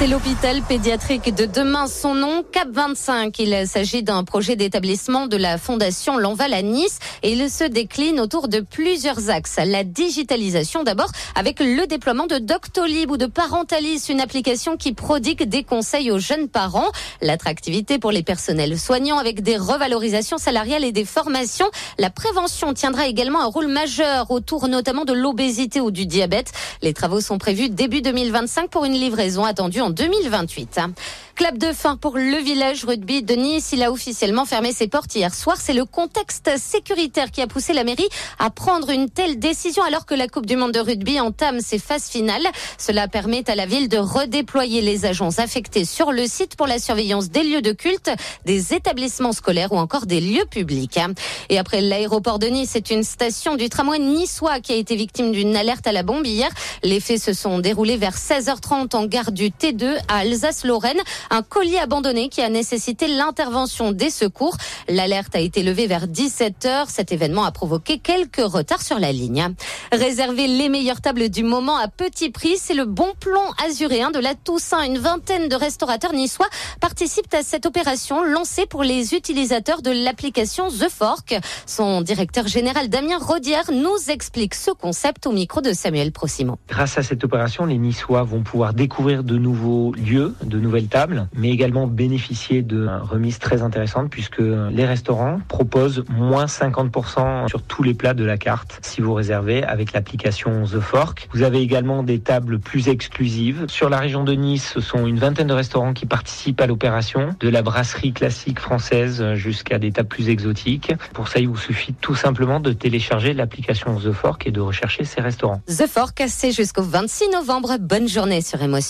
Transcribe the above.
C'est l'hôpital pédiatrique de demain. Son nom, Cap 25. Il s'agit d'un projet d'établissement de la Fondation L'Enval à Nice et il se décline autour de plusieurs axes. La digitalisation d'abord avec le déploiement de Doctolib ou de Parentalis, une application qui prodigue des conseils aux jeunes parents. L'attractivité pour les personnels soignants avec des revalorisations salariales et des formations. La prévention tiendra également un rôle majeur autour notamment de l'obésité ou du diabète. Les travaux sont prévus début 2025 pour une livraison attendue en 2028. Clap de fin pour le village rugby de Nice. Il a officiellement fermé ses portes hier soir. C'est le contexte sécuritaire qui a poussé la mairie à prendre une telle décision alors que la Coupe du Monde de rugby entame ses phases finales. Cela permet à la ville de redéployer les agents affectés sur le site pour la surveillance des lieux de culte, des établissements scolaires ou encore des lieux publics. Et après l'aéroport de Nice, c'est une station du tramway niçois qui a été victime d'une alerte à la bombe hier. Les faits se sont déroulés vers 16h30 en gare du T2 à Alsace-Lorraine un colis abandonné qui a nécessité l'intervention des secours. L'alerte a été levée vers 17 h Cet événement a provoqué quelques retards sur la ligne. Réserver les meilleures tables du moment à petit prix, c'est le bon plan azuréen de la Toussaint. Une vingtaine de restaurateurs niçois participent à cette opération lancée pour les utilisateurs de l'application The Fork. Son directeur général Damien Rodière nous explique ce concept au micro de Samuel Procimo. Grâce à cette opération, les Niçois vont pouvoir découvrir de nouveaux lieux, de nouvelles tables mais également bénéficier de remises très intéressantes puisque les restaurants proposent moins 50% sur tous les plats de la carte si vous réservez avec l'application The Fork. Vous avez également des tables plus exclusives. Sur la région de Nice, ce sont une vingtaine de restaurants qui participent à l'opération, de la brasserie classique française jusqu'à des tables plus exotiques. Pour ça, il vous suffit tout simplement de télécharger l'application The Fork et de rechercher ces restaurants. The Fork, c'est jusqu'au 26 novembre. Bonne journée sur Émotion.